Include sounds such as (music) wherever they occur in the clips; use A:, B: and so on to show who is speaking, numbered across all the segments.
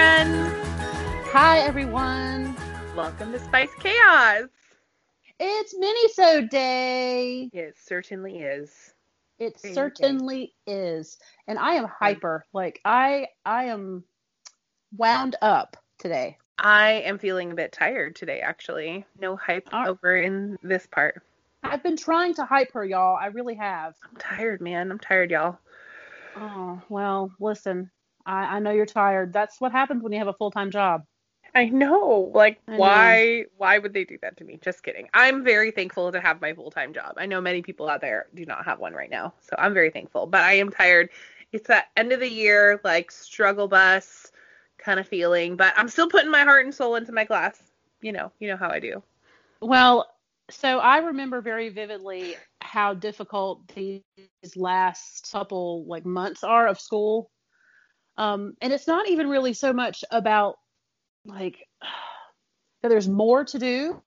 A: friends.
B: Hi, everyone.
A: Welcome to Spice Chaos.
B: It's Minisode Day.
A: It certainly is.
B: It
A: Very
B: certainly is. And I am hyper. Like I I am wound up today.
A: I am feeling a bit tired today, actually. No hype over in this part.
B: I've been trying to hype her, y'all. I really have.
A: I'm tired, man. I'm tired, y'all.
B: Oh, well, listen. I, I know you're tired. That's what happens when you have a full time job.
A: I know. Like,
B: I know.
A: why? Why would they do that to me? Just kidding. I'm very thankful to have my full time job. I know many people out there do not have one right now, so I'm very thankful. But I am tired. It's that end of the year, like struggle bus kind of feeling. But I'm still putting my heart and soul into my class. You know, you know how I do.
B: Well, so I remember very vividly how difficult these last couple like months are of school. Um, and it's not even really so much about like (sighs) that there's more to do,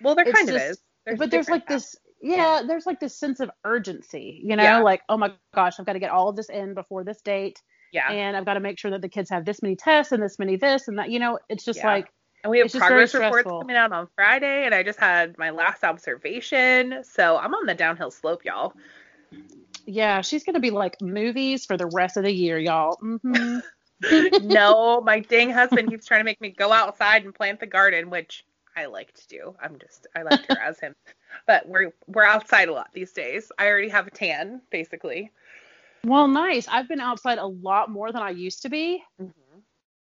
A: Well, there
B: It's
A: kind of is. There's
B: but there's like this yeah, there's like this sense of urgency, you know,
A: Yeah.
B: like oh my gosh, I've got to get all of this in before this date
A: Yeah.
B: and I've got to make sure that the kids have this many tests and this many this and that, you know, it's just
A: Yeah.
B: like
A: And we have
B: just
A: progress reports coming out on Friday, and I just had my last observation. So I'm on the downhill slope, y'all.
B: Yeah, she's going to be like movies for the rest of the year, y'all. hmm (laughs)
A: no, my dang husband keeps trying to make me go outside and plant the garden, which I like to do. I'm just I like to razz him. (laughs) But we're we're outside a lot these days. I already have a tan, basically.
B: Well, nice. I've been outside a lot more than I used to be.
A: Mm-hmm.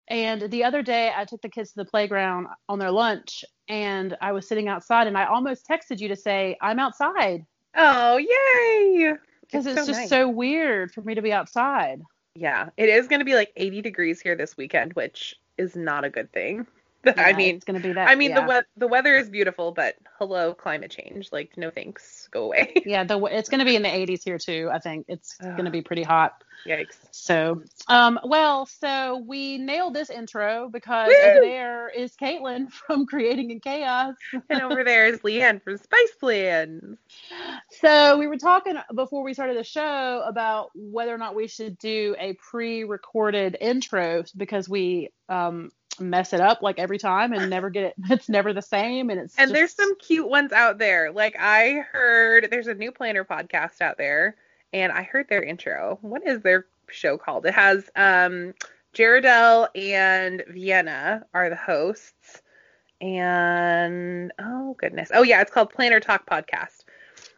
B: And the other day, I took the kids to the playground on their lunch, and I was sitting outside, and I almost texted you to say I'm outside
A: Oh, yay!
B: Because it's,
A: so
B: just
A: nice.
B: so weird for me to be outside.
A: Yeah, it is going to be like 80 degrees here this weekend, which is not a good thing. (laughs) I mean,
B: it's going to be that.
A: I mean
B: yeah.
A: the we- the weather is beautiful, but hello climate change. Like no thanks, go away. (laughs)
B: yeah, the it's going to be in the 80s here too. I think it's
A: Ugh.
B: to be pretty hot.
A: Yikes.
B: So, um, well, so we nailed this intro because
A: Woo!
B: over there is Caitlin (laughs) from Creating in Chaos.
A: And over there is Leanne from Spice Plans.
B: So we were talking before we started the show about whether or not we should do a pre-recorded intro because we um, mess it up like every time and never get it. (laughs) It's never the same, and it's
A: And
B: just-
A: there's some cute ones out there. Like I heard there's a new planner podcast out there, and I heard their intro. What is their show called? It has um Jaredell and Vienna are the hosts. And oh goodness. Oh yeah, it's called Planner Talk Podcast.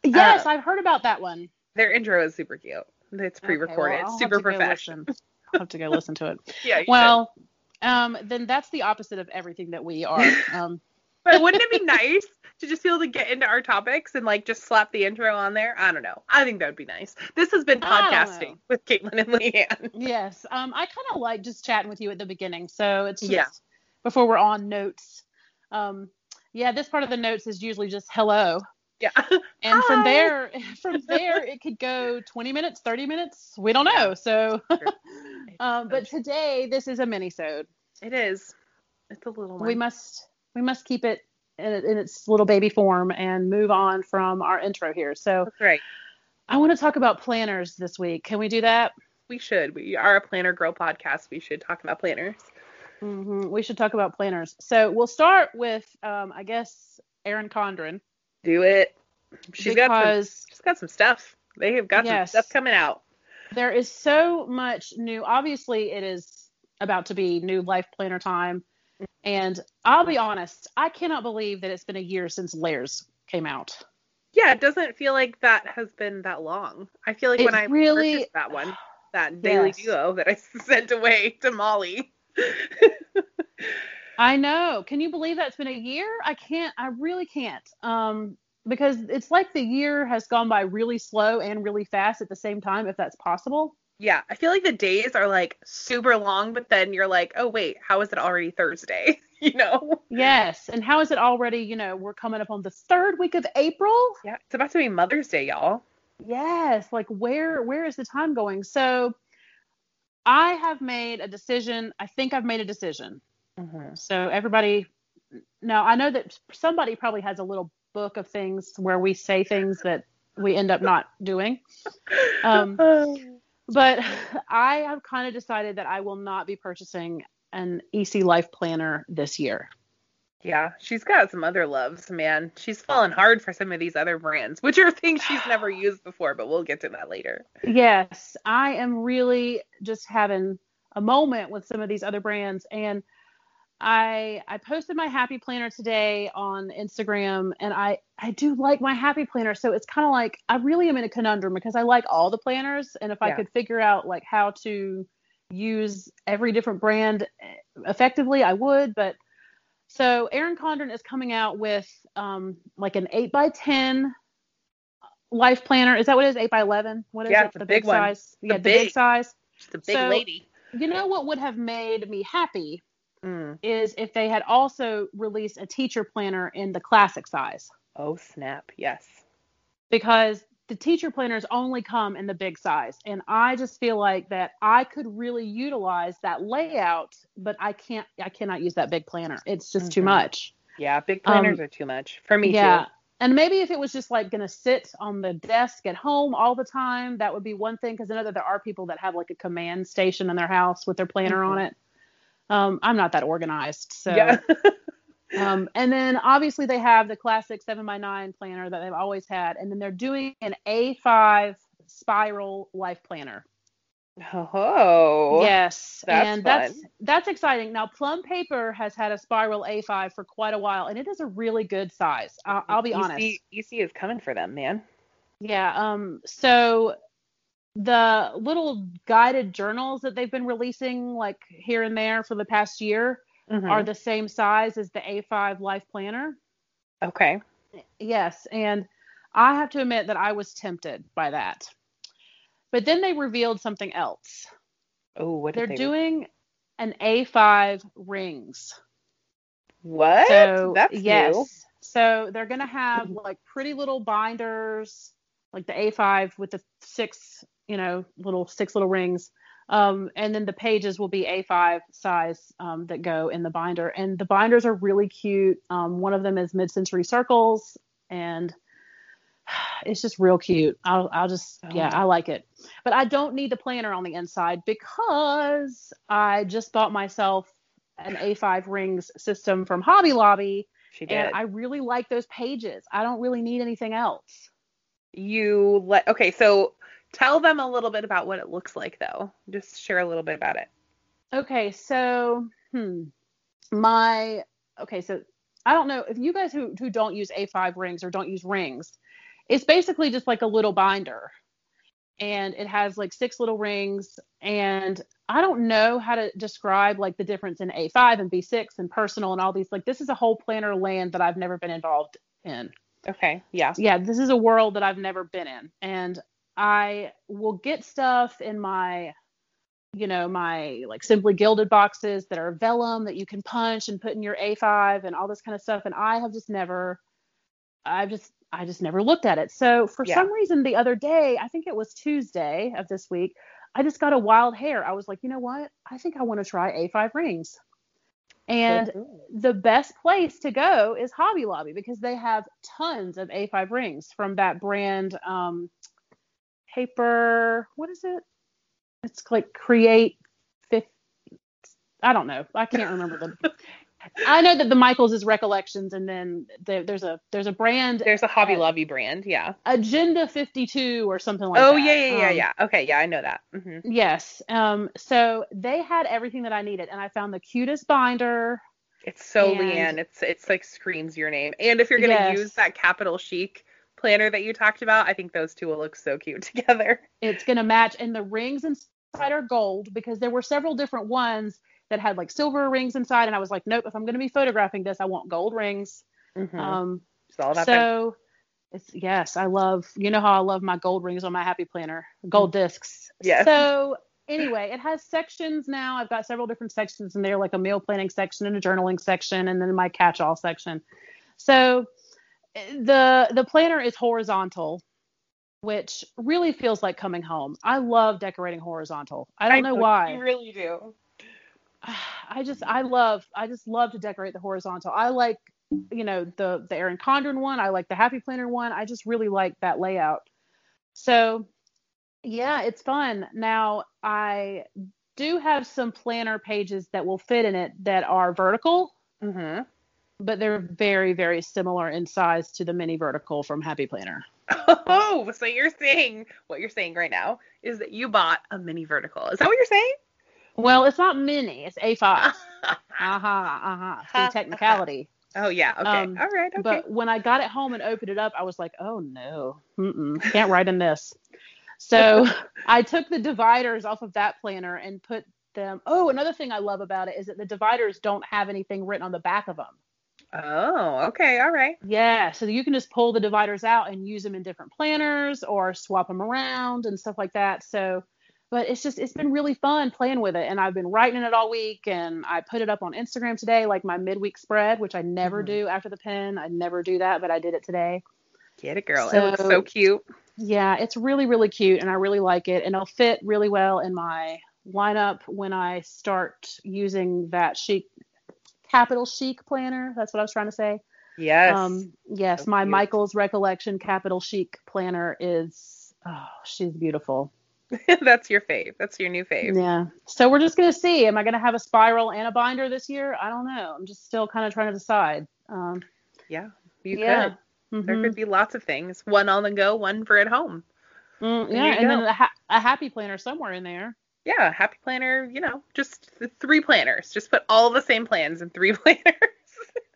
B: yes,
A: uh,
B: I've heard about that one.
A: Their intro is super cute. It's pre-recorded.
B: Okay, well,
A: super
B: have to go
A: professional.
B: I'll have to go listen to it. (laughs)
A: Yeah. you
B: Well, um, then that's the opposite of everything that we are. (laughs) Um,
A: But wouldn't it be nice to just be able to get into our topics and like just slap the intro on there? I don't know. I think that would be nice. This has been podcasting with Caitlin and Leanne. (laughs)
B: yes, um, I kind of like just chatting with you at the beginning, so it's just
A: Yeah.
B: before we're on notes. Um, yeah, this part of the notes is usually just hello.
A: Yeah. (laughs)
B: and from there (laughs) from there it could go 20 minutes 30 minutes we don't know so (laughs) um, but today this is a mini-sode
A: It is. It's a little one.
B: we must we must keep it in, in its little baby form and move on from our intro here so
A: That's right.
B: i want to talk about planners this week can we do that
A: We should. We are a planner girl podcast. We should talk about planners.
B: hmm we should talk about planners so we'll start with um, i guess Erin Condren
A: Do it. She's got some, she's got some stuff. They have got
B: Yes.
A: some stuff coming out.
B: there is so much new obviously it is about to be new life planner time and i'll be honest i cannot believe that it's been a year since layers came out
A: Yeah, it doesn't feel like that has been that long. I feel like
B: It
A: when I
B: really-
A: that one, that (sighs) Daily
B: Yes.
A: Duo that I (laughs) sent away to Molly.
B: i know can you believe that's been a year i can't i really can't um because it's like the year has gone by really slow and really fast at the same time if that's possible
A: Yeah, I feel like the days are like super long, but then you're like, oh wait, how is it already Thursday? (laughs) you know?
B: yes and how is it already you know we're coming up on the third week of april
A: Yeah, it's about to be Mother's Day, y'all.
B: Yes, like where where is the time going? So I have made a decision. I think I've made a decision.
A: Mm-hmm.
B: So everybody now I know that somebody probably has a little book of things where we say things that we end up not doing. (laughs) Um, (sighs) but I have kind of decided that I will not be purchasing an EC Life planner this year.
A: Yeah, she's got some other loves, man. She's fallen hard for some of these other brands, which are things she's never (sighs) used before, but we'll get to that later.
B: Yes, I am really just having a moment with some of these other brands and I I posted my happy planner today on Instagram and I I do like my happy planner. So it's kind of like I really am in a conundrum because I like all the planners and if yeah. I could figure out like how to use every different brand effectively I would but so Erin Condren is coming out with um like an 8 by 10 life planner. Is that what it is? 8 by 11 what is
A: yeah,
B: it?
A: the, the big, big
B: size?
A: The
B: yeah
A: big,
B: the big size.
A: The big so, lady.
B: you know what would have made me happy
A: mm.
B: is if they had also released a teacher planner in the classic size.
A: Oh, snap. Yes.
B: Because the teacher planners only come in the big size. And I just feel like that I could really utilize that layout, but I can't, I cannot use that big planner. It's just mm-hmm. too much.
A: Yeah, big planners um, are too much for me too.
B: yeah.
A: too.
B: And maybe if it was just like going to sit on the desk at home all the time, that would be one thing. Because I know that there are people that have like a command station in their house with their planner mm-hmm. on it. Um, I'm not that organized. So,
A: yeah. (laughs)
B: um, and then obviously they have the classic seven by nine planner that they've always had. And then they're doing an A5 spiral life planner.
A: Oh,
B: yes,
A: that's
B: and
A: fun.
B: that's that's exciting. Now, Plum Paper has had a spiral A5 for quite a while, and it is a really good size. I'll, I'll be
A: EC,
B: honest.
A: EC is coming for them, man.
B: Yeah. Um. So the little guided journals that they've been releasing like here and there for the past year
A: mm-hmm.
B: are the same size as the A5 Life Planner.
A: Okay.
B: Yes, and I have to admit that I was tempted by that. But then they revealed something else.
A: Oh, what
B: they're
A: they
B: doing? An A5 rings.
A: What?
B: So,
A: That's
B: yes.
A: new.
B: So they're gonna have like pretty little binders, like the A5 with the six you know, little six little rings. Um, and then the pages will be A5 size um, that go in the binder. And the binders are really cute. Um, one of them is mid-century circles, and (sighs) it's just real cute. I'll, I'll just, oh. yeah, I like it. But I don't need the planner on the inside because I just bought myself an A5 rings system from Hobby Lobby.
A: She did.
B: And I really like those pages. I don't really need anything else.
A: You let okay, so Tell them a little bit about what it looks like, though. Just share a little bit about it.
B: Okay, so hmm, my okay, so I don't know if you guys who who don't use A5 rings or don't use rings, it's basically just like a little binder, and it has like six little rings, and I don't know how to describe like the difference in A5 and B6 and personal and all these. Like this is a whole planner land that I've never been involved in.
A: Okay. Yeah.
B: Yeah, this is a world that I've never been in. And I will get stuff in my, you know, my like simply gilded boxes that are vellum that you can punch and put in your A5 and all this kind of stuff. And I have just never, I've just, I just never looked at it. So for
A: Yeah.
B: some reason, the other day, I think it was Tuesday of this week, I just got a wild hair. I was like, you know what? I think I want to try A5 rings. And the best place to go is Hobby Lobby because they have tons of A5 rings from that brand. Um, paper. What is it? It's like create fifth. I don't know. I can't remember the. (laughs) I know that the Michaels is Recollections, and then the, there's a there's a brand.
A: There's a Hobby Lobby brand, yeah.
B: Agenda 52 or something like
A: oh
B: that.
A: Oh yeah, yeah, yeah,
B: Um,
A: yeah. Okay, yeah, I know that. hmm
B: Yes. Um. So they had everything that I needed, and I found the cutest binder.
A: It's so
B: And-
A: Leanne. It's it's like screams your name. And if you're gonna
B: Yes.
A: use that capital chic planner that you talked about, I think those two will look so cute (laughs) together.
B: It's gonna match, and the rings inside are gold because there were several different ones that had like silver rings inside, and I was like, nope. If I'm gonna be photographing this, I want gold rings.
A: Mhm.
B: Um.
A: it's all about
B: so it's yes i love you know how i love my gold rings on my happy planner gold discs
A: Yes.
B: so anyway it has sections now i've got several different sections in there like a meal planning section and a journaling section and then my catch-all section so the the planner is horizontal which really feels like coming home i love decorating horizontal i don't know why
A: You really do. (sighs)
B: I just I love I just love to decorate the horizontal. I like you know the the Erin Condren one. I like the Happy Planner one. I just really like that layout. So yeah, it's fun. Now I do have some planner pages that will fit in it that are vertical,
A: Mm-hmm.
B: But they're very, very similar in size to the mini vertical from Happy Planner. (laughs)
A: Oh, so you're saying what you're saying right now is that you bought a mini vertical. Is that what you're saying?
B: Well, it's not mini, it's A5. (laughs) Uh-huh, uh-huh. See technicality.
A: oh yeah. Okay.
B: Um,
A: All right. Okay.
B: But when I got it home and opened it up, I was like, oh no, Mm-mm, can't write in this. So (laughs) I took the dividers off of that planner and put them. Oh, another thing I love about it is that the dividers don't have anything written on the back of them.
A: Oh. Okay. All right.
B: Yeah, so you can just pull the dividers out and use them in different planners or swap them around and stuff like that. So, but it's just it's been really fun playing with it, and I've been writing it all week, and I put it up on Instagram today, like my midweek spread, which I never
A: Mhm.
B: do after the pen. I never do that, but I did it today.
A: Get it, girl. it looks
B: So-
A: so cute.
B: Yeah, it's really really cute, and I really like it, and it'll fit really well in my lineup when I start using that chic capital chic planner. That's what I was trying to say.
A: Yes.
B: Um, yes,
A: So
B: my
A: cute.
B: Michael's Recollection Capital Chic planner is, oh, she's beautiful. (laughs)
A: That's your fave. That's your new fave.
B: Yeah. So we're just going to see. Am I going to have a spiral and a binder this year? I don't know. I'm just still kind of trying to decide. Um,
A: Yeah. You
B: yeah.
A: could. There
B: Mhm.
A: could be lots of things. One on the go, one for at home.
B: Mm, yeah. And then a, ha- a happy planner somewhere in there.
A: Yeah, happy planner, you know, just th- three planners. Just put all the same plans in three (laughs) planners.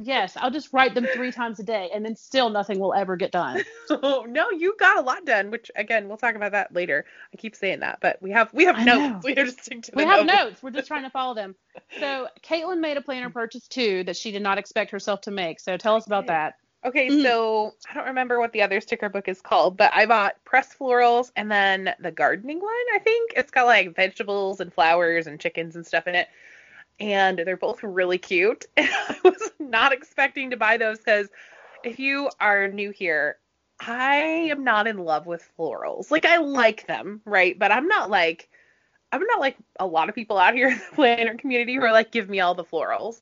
B: Yes. I'll just write them three times a day and then still nothing will ever get done.
A: oh, (laughs) no, you got a lot done, which again, we'll talk about that later. I keep saying that, but we have we have
B: I
A: notes.
B: know.
A: We have to stick to the
B: we have
A: notes.
B: notes. We're just trying to follow them. So Caitlin made a planner purchase too that she did not expect herself to make. So tell us about that.
A: Okay,
B: Mhm.
A: so I don't remember what the other sticker book is called, but I bought pressed florals and then the gardening one, I think. It's got like vegetables and flowers and chickens and stuff in it. And they're both really cute. (laughs) And I was not expecting to buy those because if you are new here, I am not in love with florals. Like I like them, right? But I'm not like I'm not like a lot of people out here (laughs) in the planner community who are like, give me all the florals.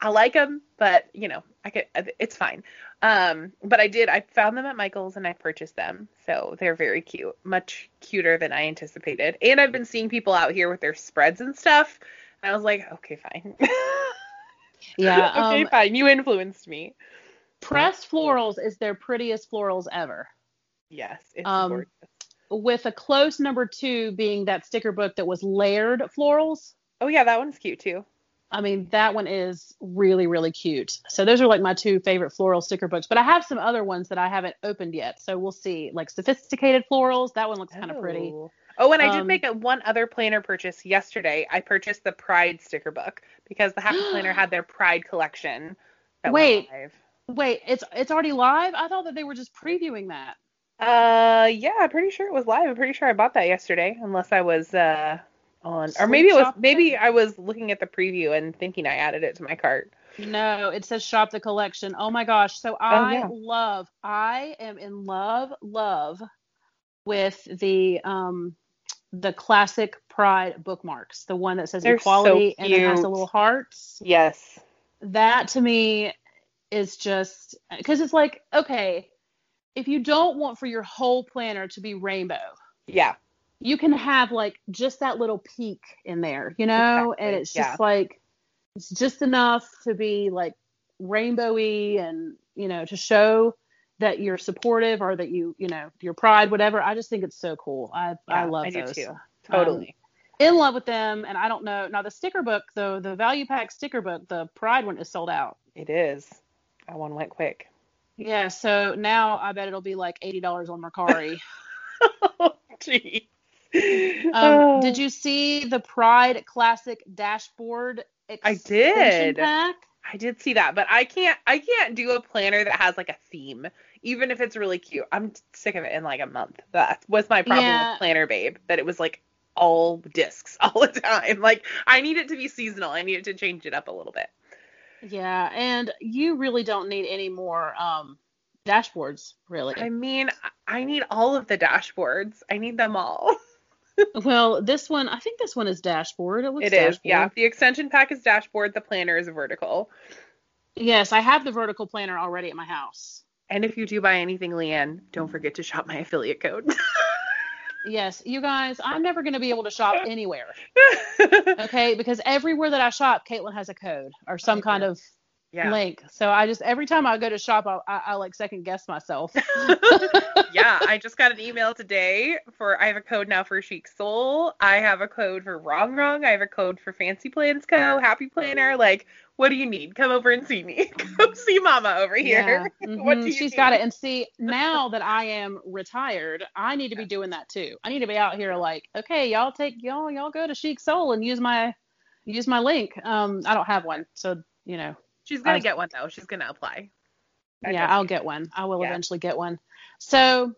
A: I like them, but you know, I could. It's fine. Um, but I did. I found them at Michael's and I purchased them, so they're very cute, much cuter than I anticipated. And I've been seeing people out here with their spreads and stuff, and I was like, okay, fine. (laughs)
B: Yeah.
A: okay,
B: um,
A: fine. You influenced me.
B: Pressed florals is their prettiest florals ever.
A: Yes, it's
B: Um,
A: gorgeous.
B: With a close number two being that sticker book that was layered florals.
A: Oh yeah, that one's cute too.
B: I mean, that one is really, really cute. So those are like my two favorite floral sticker books. But I have some other ones that I haven't opened yet. So we'll see. Like sophisticated florals. That one looks kind of pretty.
A: Oh. Oh, and I did
B: Um,
A: make a, one other planner purchase yesterday. I purchased the Pride sticker book because the Happy Planner (gasps) had their Pride collection.
B: Wait.
A: live.
B: Wait, it's it's already live? I thought that they were just previewing that.
A: Uh, yeah, I'm pretty sure it was live. I'm pretty sure I bought that yesterday, unless I was uh on, or maybe it was maybe I was looking at the preview and thinking I added it to my cart.
B: No, it says shop the collection. Oh my gosh. So I
A: yeah.
B: love, I am in love, love with the um the classic pride bookmarks. The one that says
A: They're so
B: equality and it has the little hearts.
A: Yes.
B: That to me is just because it's like, okay, if you don't want for your whole planner to be rainbow,
A: Yeah.
B: You can have like just that little peek in there, you know, and
A: Exactly,
B: it's just
A: yeah.
B: like it's just enough to be like rainbowy and you know to show that you're supportive or that you you know your pride whatever. I just think it's so cool. I I
A: Yeah,
B: love
A: I do
B: those.
A: too. Totally.
B: In love with them, and I don't know now the sticker book though the value pack sticker book the pride one is sold out.
A: it is. That one went quick.
B: Yeah, so now I bet it'll be like eighty dollars on Mercari.
A: oh, (laughs) jeez.
B: Um, did you see the Pride Classic dashboard
A: I did.
B: pack?
A: I did see that, but I can't I can't do a planner that has like a theme, even if it's really cute. I'm sick of it in like a month. That was my problem
B: Yeah.
A: with Planner Babe, that it was like all discs (laughs) all the time. Like I need it to be seasonal. I need it to change it up a little bit.
B: Yeah, and you really don't need any more um, dashboards, really.
A: I mean, I need all of the dashboards. I need them all. (laughs)
B: well, this one, I think this one is dashboard. It looks
A: It is,
B: dashboard.
A: yeah. The extension pack is dashboard. The planner is vertical.
B: Yes, I have the vertical planner already at my house.
A: And if you do buy anything, Leanne, don't forget to shop my affiliate code. (laughs)
B: Yes, you guys, I'm never going to be able to shop anywhere. (laughs) Okay, because everywhere that I shop, Caitlin has a code or some kind of
A: yeah.
B: link. So I just every time I go to shop, I, I, I like second guess myself. (laughs)
A: yeah, I just got an email today for I have a code now for Chic Soul. I have a code for Rongrong. I have a code for Fancy Plans Co. Happy Planner. Like, what do you need? Come over and see me. (laughs) Come see Mama over here.
B: Yeah. (laughs)
A: what
B: Mhm.
A: do you
B: She's
A: need?
B: got it. And see, now that I am retired, I need to be doing that too. I need to be out here like, okay, y'all take y'all y'all go to Chic Soul and use my use my link. Um, I don't have one, so you know,
A: She's gonna
B: I-
A: get one though. She's gonna apply. I
B: yeah, I'll get one. I will
A: Yeah.
B: eventually get one. So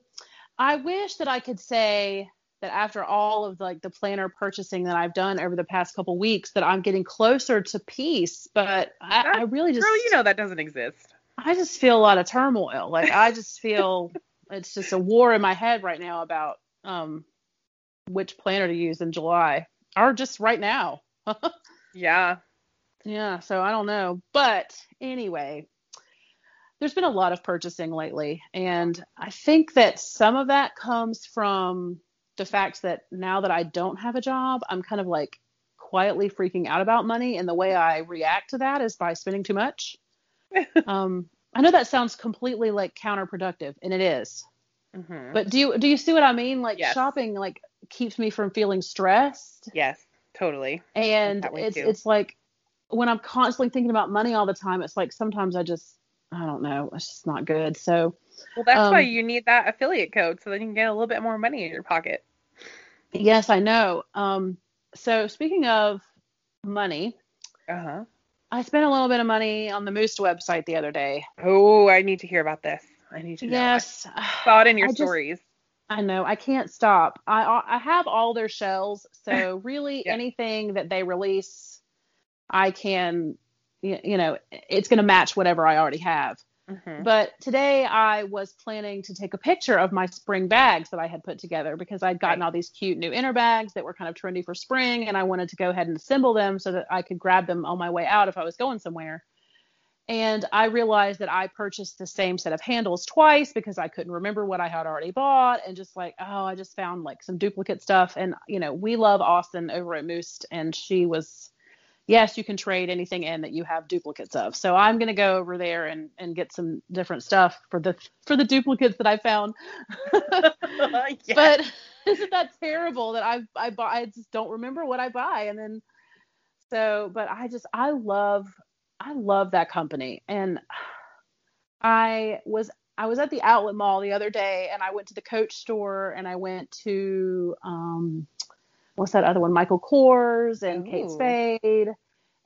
B: I wish that I could say that after all of like the planner purchasing that I've done over the past couple weeks that I'm getting closer to peace, but I, I really just
A: Girl, you know that doesn't exist.
B: I just feel a lot of turmoil. Like I just feel (laughs) it's just a war in my head right now about um which planner to use in July or just right now. (laughs)
A: Yeah.
B: Yeah, so I don't know. But anyway, there's been a lot of purchasing lately, and I think that some of that comes from the fact that now that I don't have a job, I'm kind of like quietly freaking out about money, and the way I react to that is by spending too much. (laughs) um, I know that sounds completely like counterproductive, and it is.
A: hmm
B: But do you do you see what I mean? Like
A: Yes.
B: shopping like keeps me from feeling stressed
A: Yes, totally.
B: and it's
A: too.
B: it's like when I'm constantly thinking about money all the time, it's like sometimes I just I don't know, it's just not good. So
A: Well, that's why
B: Um,
A: you need that affiliate code so then you can get a little bit more money in your pocket.
B: yes, I know. Um, so speaking of money,
A: Uh huh.
B: I spent a little bit of money on the Moose website the other day.
A: Oh, I need to hear about this. I need to know.
B: Yes,
A: I (sighs) saw it in your
B: I just-
A: stories.
B: I know. I can't stop. I I have all their shells, so (laughs) really
A: Yeah.
B: anything that they release, I can, you know, it's going to match whatever I already have.
A: Mhm.
B: But today I was planning to take a picture of my spring bags that I had put together because I'd gotten
A: Right.
B: all these cute new inner bags that were kind of trendy for spring and I wanted to go ahead and assemble them so that I could grab them on my way out if I was going somewhere. And I realized that I purchased the same set of handles twice because I couldn't remember what I had already bought and just like, oh, I just found like some duplicate stuff. And, you know, we love Austin over at Moose and she was yes, you can trade anything in that you have duplicates of. So I'm gonna go over there and, and get some different stuff for the for the duplicates that I found. (laughs)
A: Yeah.
B: But (laughs) isn't that terrible that I I buy I just don't remember what I buy and then so but I just I love I love that company and I was I was at the outlet mall the other day and I went to the Coach store and I went to um what's that other one? Michael Kors and Kate Spade.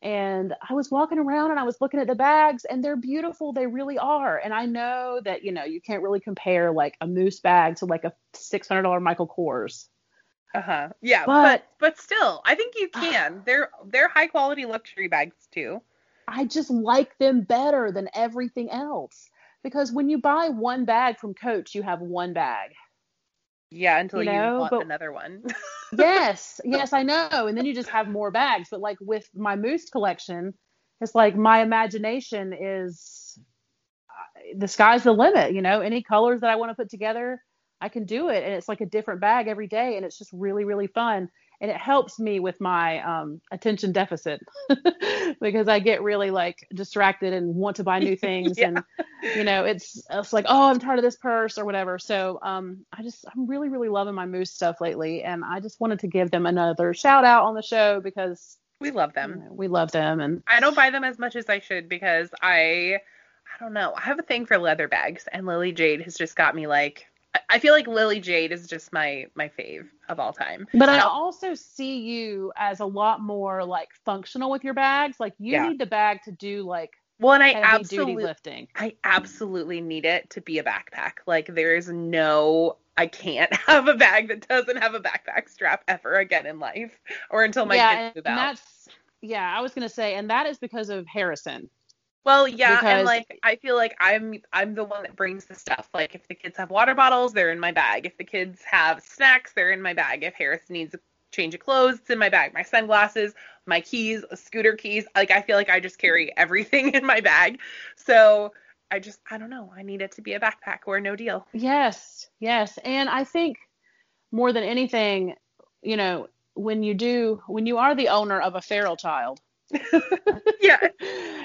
B: And I was walking around and I was looking at the bags and they're beautiful. They really are. And I know that you know you can't really compare like a moose bag to like a $600 Michael Kors.
A: Uh-huh. Yeah,
B: But-
A: but but still, I think you can. They're they're high quality luxury bags too.
B: I just like them better than everything else. Because when you buy one bag from Coach you have one bag
A: Yeah, until
B: You
A: you,
B: know,
A: want
B: but-
A: another one. (laughs)
B: yes, yes, I know. And then you just have more bags. But like with my moose collection, it's like my imagination is uh, the sky's the limit. You know, any colors that I want to put together, I can do it. And it's like a different bag every day. And it's just really, really fun. And it helps me with my um, attention deficit (laughs) because I get really like distracted and want to buy new (laughs) things.
A: Yeah.
B: And, you know, it's, it's like, oh, I'm tired of this purse or whatever. So um, I just, I'm really, really loving my moose stuff lately. And I just wanted to give them another shout out on the show because
A: we love
B: you
A: them.
B: know, we love them. And
A: I don't buy them as much as I should because I I don't know. I have a thing for leather bags and Lily Jade has just got me like I- feel like Lily Jade is just my my fave of all time.
B: But I also see you as a lot more like functional with your bags. Like you
A: Yeah.
B: need the bag to do like
A: Well, and I absolutely
B: duty lifting.
A: I absolutely need it to be a backpack. Like there is no I can't (laughs) have a bag that doesn't have a backpack strap ever again in life or until my
B: yeah,
A: kids move
B: and
A: out.
B: that's yeah. I was gonna say, and that is because of Harrison.
A: Well, yeah,
B: Because-
A: and like I feel like I'm I'm the one that brings the stuff. Like if the kids have water bottles, they're in my bag. If the kids have snacks, they're in my bag. If Harris needs a change of clothes, it's in my bag. My sunglasses, my keys, scooter keys. Like I feel like I just carry everything (laughs) in my bag. So I just I don't know. I need it to be a backpack or no deal.
B: Yes, yes, and I think more than anything, you know, when you do, when you are the owner of a feral child,
A: yeah.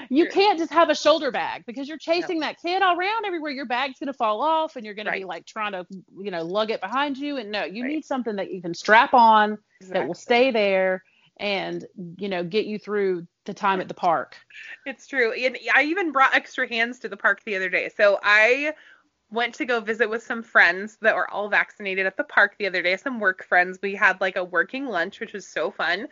B: you can't just have a shoulder bag because you're chasing no. that kid all around everywhere. Your bag's gonna fall off, and you're gonna be like trying to, you know, lug it behind you. And no, you right. need something that you can strap on exactly. that will stay there and you know get you through the time at the park.
A: It's true. And I even brought extra hands to the park the other day. So I went to go visit with some friends that were all vaccinated at the park the other day, some work friends. We had like a working lunch, which was so fun.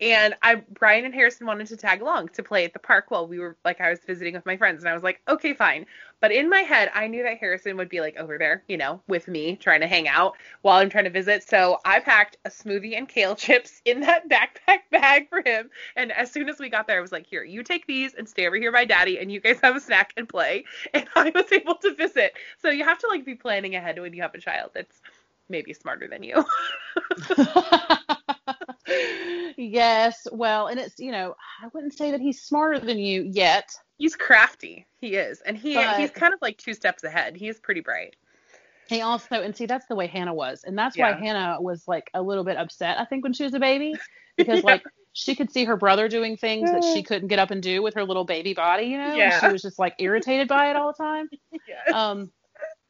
A: And I Brian and Harrison wanted to tag along to play at the park while we were like I was visiting with my friends and I was like, "Okay, fine." But in my head, I knew that Harrison would be like over there, you know, with me trying to hang out while I'm trying to visit. So I packed a smoothie and kale (laughs) chips in that backpack bag for him. And as soon as we got there, I was like, "Here, you take these and stay over here by daddy and you guys have a snack and play." (laughs) And I was able to visit. So you have to like be planning ahead when you have a child. That's maybe smarter than you. (laughs)
B: yes. Well, and it's, you know, I wouldn't say that he's smarter than you yet.
A: He's crafty. He is. And he but he's kind of like two steps ahead. He is pretty bright.
B: He also and see that's the way Hannah was. And that's yeah. why Hannah was like a little bit upset, I think, when she was a baby. Because yeah. like (laughs) she could see her brother doing things that she couldn't get up and do with her little baby body, you know? Yeah. She was just like irritated by it all the time. (laughs) Yes. Um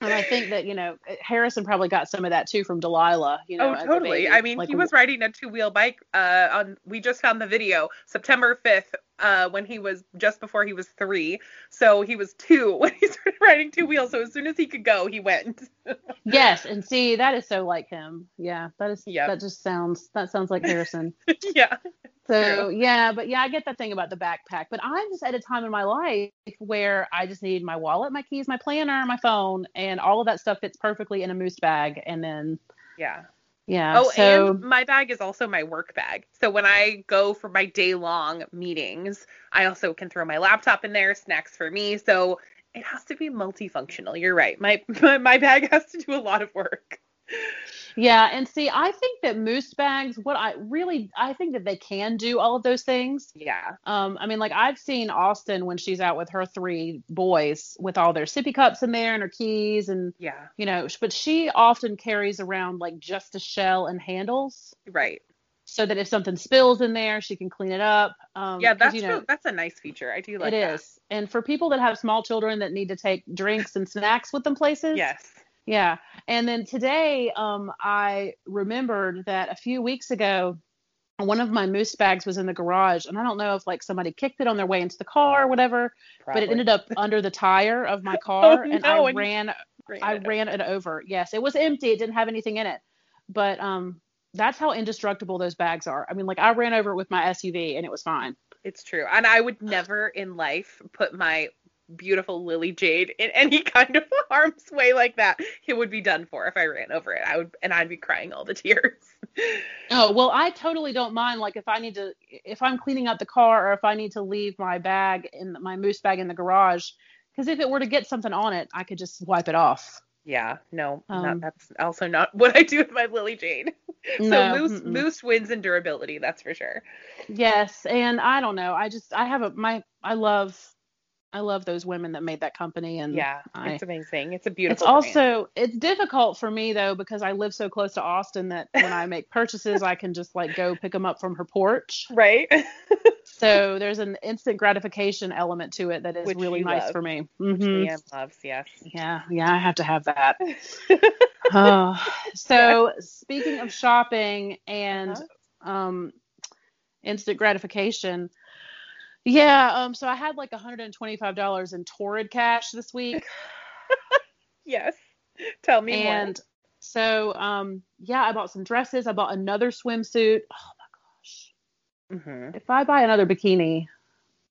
B: and I think that you know Harrison probably got some of that too from Delilah. You know,
A: oh, totally. I mean, like, he was riding a two wheel bike. Uh, on we just found the video September fifth, uh, when he was just before he was three. So he was two (laughs) when he started riding two wheels. So as soon as he could go, he went. (laughs)
B: yes, and see that is so like him. Yeah, that is. Yeah. That just sounds. That sounds like Harrison. (laughs)
A: yeah.
B: So True. yeah, but yeah, I get that thing about the backpack. But I'm just at a time in my life where I just need my wallet, my keys, my planner, my phone, and all of that stuff fits perfectly in a moose bag. And then
A: yeah,
B: yeah.
A: Oh, so, and my bag is also my work bag. So when I go for my day long meetings, I also can throw my laptop in there, snacks for me. So it has to be multifunctional. You're right. My (laughs) my, my bag has to do a lot of work.
B: Yeah, and see, I think that moose bags, what I really, I think that they can do all of those things.
A: Yeah.
B: Um, I mean, like I've seen Austin when she's out with her three boys with all their sippy cups in there and her keys and
A: yeah,
B: you know, but she often carries around like just a shell and handles.
A: Right.
B: So that if something spills in there, she can clean it up. Um,
A: yeah, that's
B: you
A: know, that's a nice feature. I do like
B: it
A: that.
B: is. And for people that have small children that need to take drinks and snacks with them places,
A: yes,
B: yeah. And then today, um, I remembered that a few weeks ago, one of my moose bags was in the garage, and I don't know if like somebody kicked it on their way into the car or whatever, Probably. but it ended up under the tire of my (laughs) car, oh, and no, I and ran, ran I it ran it over. Yes, it was empty; it didn't have anything in it, but um, that's how indestructible those bags are. I mean, like I ran over it with my SUV, and it was fine.
A: It's true, and I would never in life put my beautiful Lily Jade in any (laughs) kind of harm's way like that, it would be done for if I ran over it. I would, and I'd be crying all the tears. (laughs)
B: oh well, I totally don't mind. Like if I need to, if I'm cleaning out the car, or if I need to leave my bag in my moose bag in the garage, because if it were to get something on it, I could just wipe it off.
A: Yeah, no, um, not, that's also not (laughs) what I do with my Lily Jade. so no, moose mm-mm. moose wins in durability, that's for sure.
B: Yes, and I don't know. I just I have a my I love I love those women that made that company and
A: yeah,
B: I,
A: it's amazing. It's a beautiful.
B: It's also it's difficult for me though because I live so close to Austin that when I make purchases I can just like go pick them up from her porch. (laughs)
A: Right. (laughs)
B: so there's an instant gratification element to it that is
A: Which
B: really nice
A: love.
B: for me.
A: Mm-hmm. loves, yes.
B: Yeah, yeah, I have to have that. oh, (laughs) so speaking of shopping and uh-huh. um, instant gratification. Yeah, um, so I had like $125 in Torrid cash this week. (laughs)
A: yes. Tell me
B: and more. so, um, yeah, I bought some dresses. I bought another swimsuit. Oh my gosh. Mm-hmm. If I buy another bikini,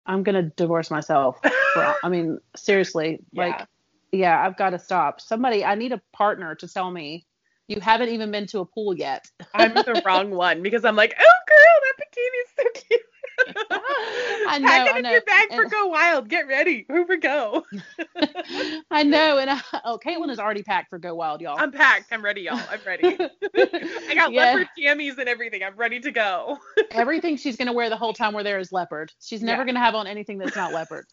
B: I'm gonna divorce myself. For, I mean, (laughs) seriously, yeah. like, yeah, I've got to stop. Somebody, I need a partner to tell me you haven't even been to a pool yet.
A: I'm the (laughs) wrong one because I'm like, oh girl, that bikini is so cute. (laughs)
B: I know.
A: Pack it
B: I
A: in your bag for Go Wild. Get ready. Here we go. (laughs)
B: I know. And uh, oh, Caitlin is already packed for Go Wild, y'all.
A: I'm packed. I'm ready, y'all. I'm ready. (laughs) I got
B: Yeah.
A: leopard jammies and everything. I'm ready to go.
B: Everything she's gonna wear the whole time we're there is leopard. She's never
A: Yeah.
B: gonna have on anything that's not leopard.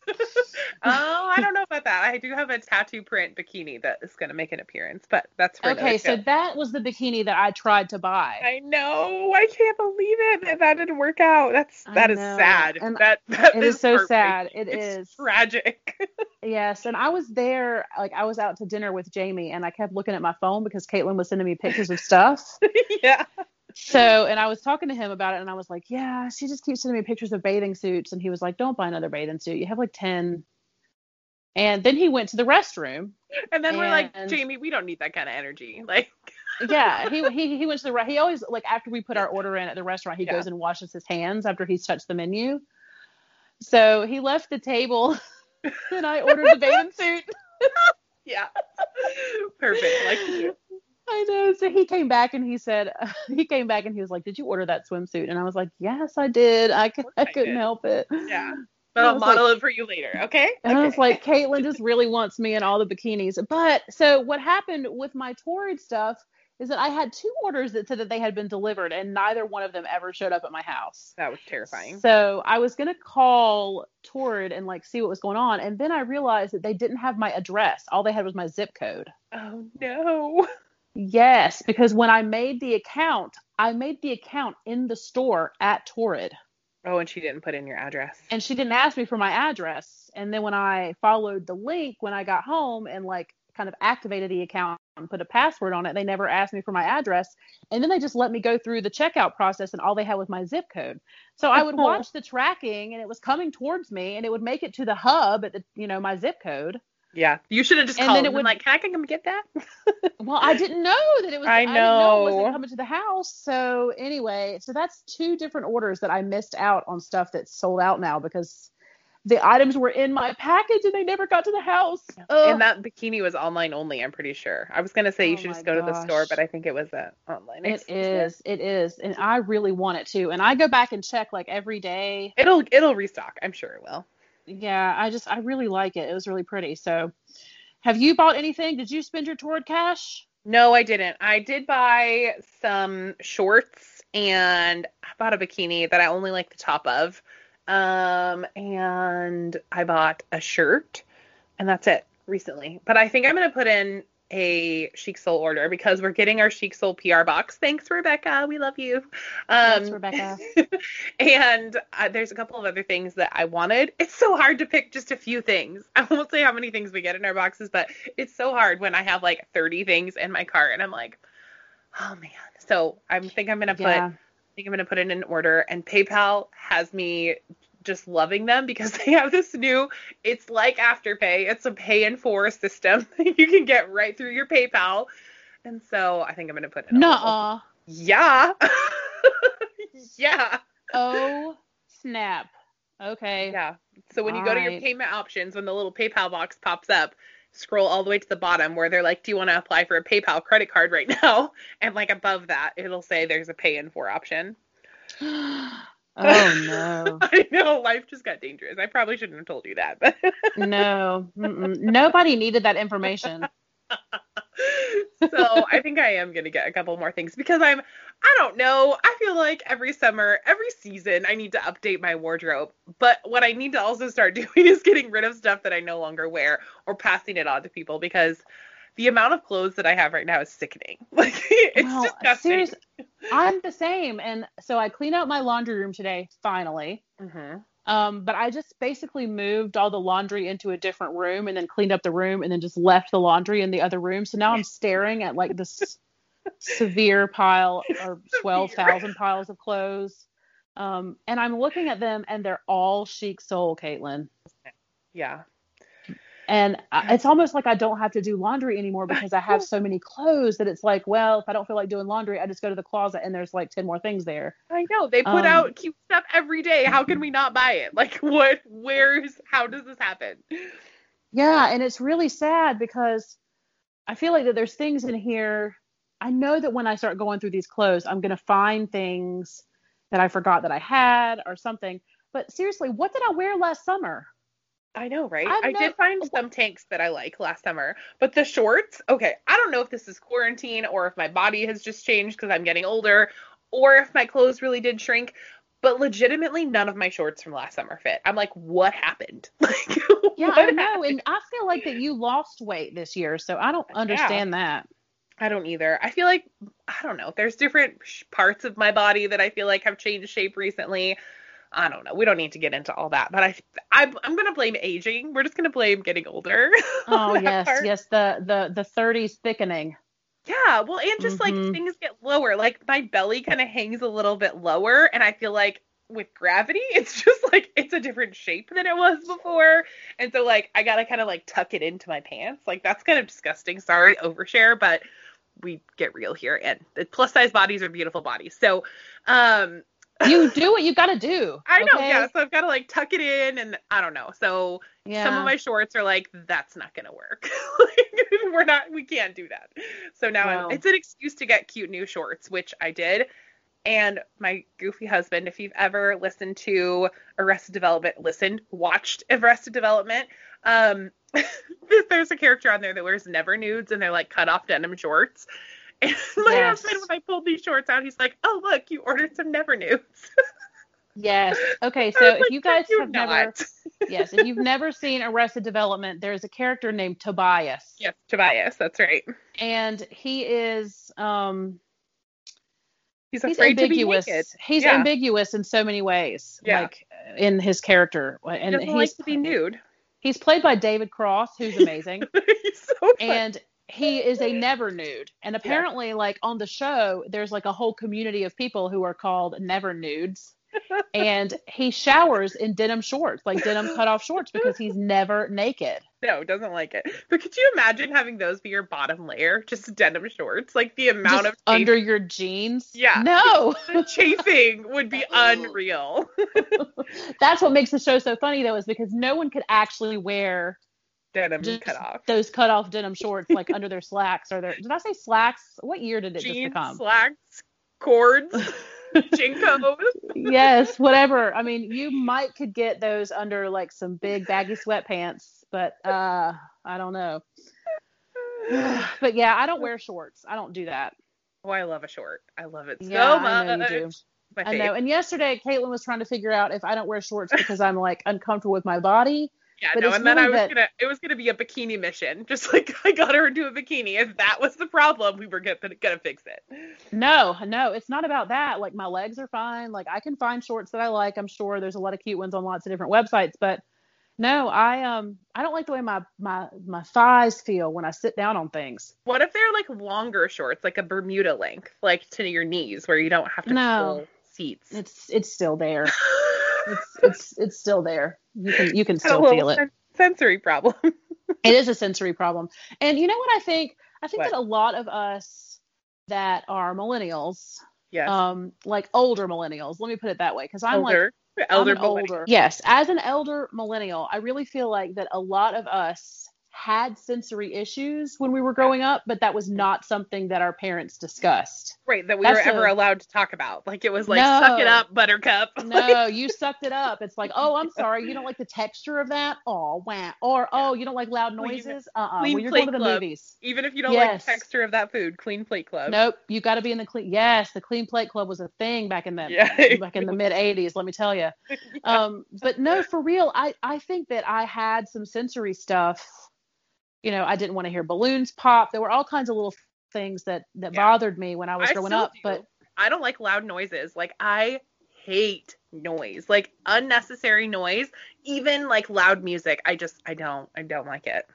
A: oh, I don't know about that. I do have a tattoo print bikini that is going to make an appearance, but that's for
B: Okay, so
A: show.
B: that was the bikini that I tried to buy.
A: I know. I can't believe it that that didn't work out. That's
B: I
A: that is sad.
B: And
A: that that
B: it is so sad. It
A: it's
B: is.
A: tragic. (laughs)
B: Yes, and I was there, like I was out to dinner with Jamie, and I kept looking at my phone because Caitlin was sending me pictures of stuff. (laughs)
A: yeah.
B: So, and I was talking to him about it, and I was like, "Yeah, she just keeps sending me pictures of bathing suits," and he was like, "Don't buy another bathing suit. You have like ten. And then he went to the restroom.
A: And then we're like, Jamie, we don't need that kind of energy. (laughs) Like,
B: Yeah, he he he went to the re- he always like after we put our order in at the restaurant, he
A: Yeah.
B: goes and washes his hands after he's touched the menu. So he left the table, (laughs) and I ordered the bathing (laughs) suit.
A: yeah. Perfect. Like you.
B: I know. So he came back and he said (laughs) he came back and he was like, "Did you order that swimsuit?" And I was like, "Yes, I did. I could, I
A: I
B: couldn't
A: did.
B: help it."
A: Yeah. But I'll model it for you later, okay?
B: And I was like, Caitlin just really wants me in all the bikinis. But so what happened with my Torrid stuff is that I had two orders that said that they had been delivered, and neither one of them ever showed up at my house.
A: that was terrifying.
B: So I was gonna call Torrid and like see what was going on, and then I realized that they didn't have my address. All they had was my zip code.
A: Oh no.
B: Yes, because when I made the account, I made the account in the store at Torrid.
A: Oh, and she didn't put in your address.
B: and she didn't ask me for my address. And then when I followed the link when I got home and like kind of activated the account and put a password on it, they never asked me for my address. And then they just let me go through the checkout process and all they had was my zip code. So I would (laughs) watch the tracking and it was coming towards me and it would make it to the hub at the you know my zip code.
A: Yeah. You should have just
B: And
A: called
B: then it
A: and been
B: would-
A: like, can I come get that? (laughs)
B: Well, I didn't know that it was.
A: I
B: didn't know it wasn't coming to the house. So anyway, so that's two different orders that I missed out on stuff that's sold out now because the items were in my package and they never got to the house. Ugh.
A: And that bikini was online only, I'm pretty sure. I was gonna say you
B: Oh
A: should just go to the store, but I think it was online.
B: It is. It is. And I really want it to. And I go back and check like every day.
A: It'll it'll restock. I'm sure it will.
B: Yeah, I just I really like it. It was really pretty. So have you bought anything? Did you spend your Torrid cash?
A: No, I didn't. I did buy some shorts and I bought a bikini that I only like the top of. Um, and I bought a shirt, and that's it recently. But I think I'm gonna put in a Chic Soul order because we're getting our Chic Soul PR box. Thanks, Rebecca. We love you. Um,
B: Thanks, Rebecca. (laughs)
A: and uh, there's a couple of other things that I wanted. It's so hard to pick just a few things. (laughs) I won't say how many things we get in our boxes, but it's so hard when I have like 30 things in my cart and I'm like, oh man. So I think I'm gonna put
B: Yeah.
A: I think I'm gonna put it in an order, and PayPal has me just loving them because (laughs) they have this new. It's like Afterpay. It's a pay in four system that (laughs) you can get right through your PayPal, and so I think I'm gonna put in. a little-
B: Nuh-uh.
A: Yeah. (laughs) yeah.
B: Oh snap. Okay.
A: Yeah. So when you go to your payment options, when the little PayPal box pops up, scroll all the way to the bottom where they're like, "Do you want to apply for a PayPal credit card right (laughs) now?" And like above that, it'll say there's a pay in for option. (gasps)
B: oh no. (laughs)
A: I know life just got dangerous. I probably shouldn't have told you that, but (laughs)
B: No. Mm-mm. Nobody needed that information. (laughs)
A: so I think I am gonna get a couple more things because I'm I don't know. I feel like every summer, every season, I need to update my wardrobe. But what I need to also start (laughs) doing is getting rid of stuff that I no longer wear or passing it on to people because the amount of clothes that I have right now is sickening. (laughs) Like it's
B: Well,
A: disgusting.
B: serious- I'm the same. And so I cleaned out my laundry room today, finally.
A: hmm
B: Um, but I just basically moved all the laundry into a different room and then cleaned up the room and then just left the laundry in the other room. So now I'm staring at like this severe pile or (laughs) 12,000 piles of clothes. Um, and I'm looking at them and they're all chic soul, Caitlin.
A: Yeah.
B: And I, it's almost like I don't have to do laundry anymore because I have so many clothes that it's like, well, if I don't feel like doing laundry, I just go to the closet and there's like 10 more things there.
A: I know. They put
B: Um,
A: out cute stuff every day. How can we not buy it? Like what where's how does this happen?
B: Yeah, and it's really sad because I feel like that there's things in here. I know that when I start going through these clothes, I'm going to find things that I forgot that I had or something. But seriously, what did I wear last summer?
A: I know, right? I
B: no-
A: did find some tanks that I like last summer, but the shorts, okay, I don't know if this is quarantine or if my body has just changed because I'm getting older or if my clothes really did shrink, but legitimately none of my shorts from last summer fit. I'm like, what happened? (laughs) Like,
B: Yeah, I know,
A: happened?
B: and I feel like that you lost weight this year, so I don't understand that.
A: I don't either. I feel like I don't know. There's different parts of my body that I feel like have changed shape recently. I don't know. We don't need to get into all that, but I I'm, I'm gonna blame aging. We're just gonna blame getting older. (laughs)
B: Oh yes,
A: part.
B: yes, the the the 30s thickening.
A: Yeah, well, and just
B: Mhm.
A: like things get lower. Like my belly kind of hangs a little bit lower, and I feel like with gravity, (laughs) it's just like it's a different shape than it was before. And so like I gotta kind of like tuck it into my pants. Like that's kind of disgusting. Sorry, overshare, but we get real here. And the plus size bodies are beautiful bodies. So, um,
B: You do what you got to do.
A: I know,
B: okay?
A: yeah. So I've got to like tuck it in, and I don't know. So
B: Yeah.
A: some of my shorts are like, that's not gonna work. (laughs) like, we're not, we can't do that. So now. I'm, it's an excuse to get cute new shorts, which I did. And my goofy husband, if you've ever listened to Arrested Development, listened, watched Arrested Development, um, (laughs) there's a character on there that wears never nudes, and they're like cut off denim shorts. (laughs) And my
B: Yes.
A: husband, when I pulled these shorts out, he's like, "Oh look, you ordered some never nudes." (laughs)
B: Yes. Okay, so if
A: like,
B: you guys
A: "Do
B: have never
A: not." (laughs)
B: yes, if you've never seen Arrested Development, there's a character named Tobias.
A: yes, Tobias, that's right.
B: And he is um
A: He's
B: he's
A: afraid
B: ambiguous.
A: to be naked.
B: He's
A: Yeah.
B: ambiguous in so many ways.
A: Yeah.
B: Like in his character.
A: He
B: And
A: doesn't
B: he's
A: like to be nude.
B: he's played by David Cross, who's amazing.
A: he's so
B: and he is a never nude. And apparently, like on the show, there's like a whole community of people who are called never nudes. (laughs) and he showers in denim shorts, like denim cut off shorts, because he's never naked.
A: no, doesn't like it. But could you imagine having those be your bottom layer, just denim shorts? Like the amount
B: Just
A: of
B: under your jeans.
A: Yeah.
B: No.
A: the chafing would be (laughs) unreal. (laughs)
B: That's what makes the show so funny though, is because no one could actually wear
A: denim
B: just
A: cut off.
B: those cut off denim shorts like under their slacks or their did I say slacks? What year did it just
A: Jeans,
B: become?
A: slacks, cords, (laughs) JNCOs.
B: yes, whatever. I mean, you might could get those under like some big baggy sweatpants, but uh I don't know. (sighs) but yeah, I don't wear shorts. I don't do that.
A: Oh, I love a short. I love it so
B: Yeah,
A: much.
B: I know you do. I know. And yesterday, Caitlin was trying to figure out if I don't wear shorts because I'm like uncomfortable with my body.
A: Yeah,
B: but
A: no, and then I was
B: that-
A: gonna it was gonna be a bikini mission. (laughs) Just like I got her into a bikini. If that was the problem, we were gonna gonna fix it.
B: No, no, it's not about that. Like my legs are fine. Like I can find shorts that I like. I'm sure there's a lot of cute ones on lots of different websites, but no, I um I don't like the way my my my thighs feel when I sit down on things.
A: What if they're like longer shorts, like a Bermuda length, like to your knees, where you don't have to
B: No.
A: seats?
B: It's it's still there. (laughs) It's it's it's still there. You can you can still feel it.
A: sen- sensory problem. (laughs)
B: It is a sensory problem. And you know what I think? I think
A: What?
B: that a lot of us that are millennials,
A: yes,
B: um, like older millennials, let me put it that way, because I'm like
A: elder,
B: I'm older. Yes, as an elder millennial, I really feel like that a lot of us had sensory issues when we were growing up, but that was not something that our parents discussed.
A: right? That we
B: That's
A: were ever
B: a-
A: allowed to talk about. Like it was like,
B: No.
A: suck it up, Buttercup. (laughs)
B: No, you sucked it up. It's like, oh, I'm sorry, you don't like the texture of that. Oh, wow. Or oh, you don't like loud noises. Uh, uh
A: clean
B: When you're going to the
A: club.
B: movies.
A: Even if you don't like the texture of that food, clean plate club.
B: Nope, you got to be in the clean. Yes, the clean plate club was a thing back in the
A: Yeah. (laughs)
B: back in the mid '80s. Let me tell you. (laughs) Um, but no, for real, I I think that I had some sensory stuff. You know, I didn't want to hear balloons pop. There were all kinds of little things that that
A: Yeah.
B: bothered me when I was
A: I
B: growing up.
A: do.
B: But
A: I don't like loud noises. Like I hate noise. Like unnecessary noise. Even like loud music. I just I don't I don't like it.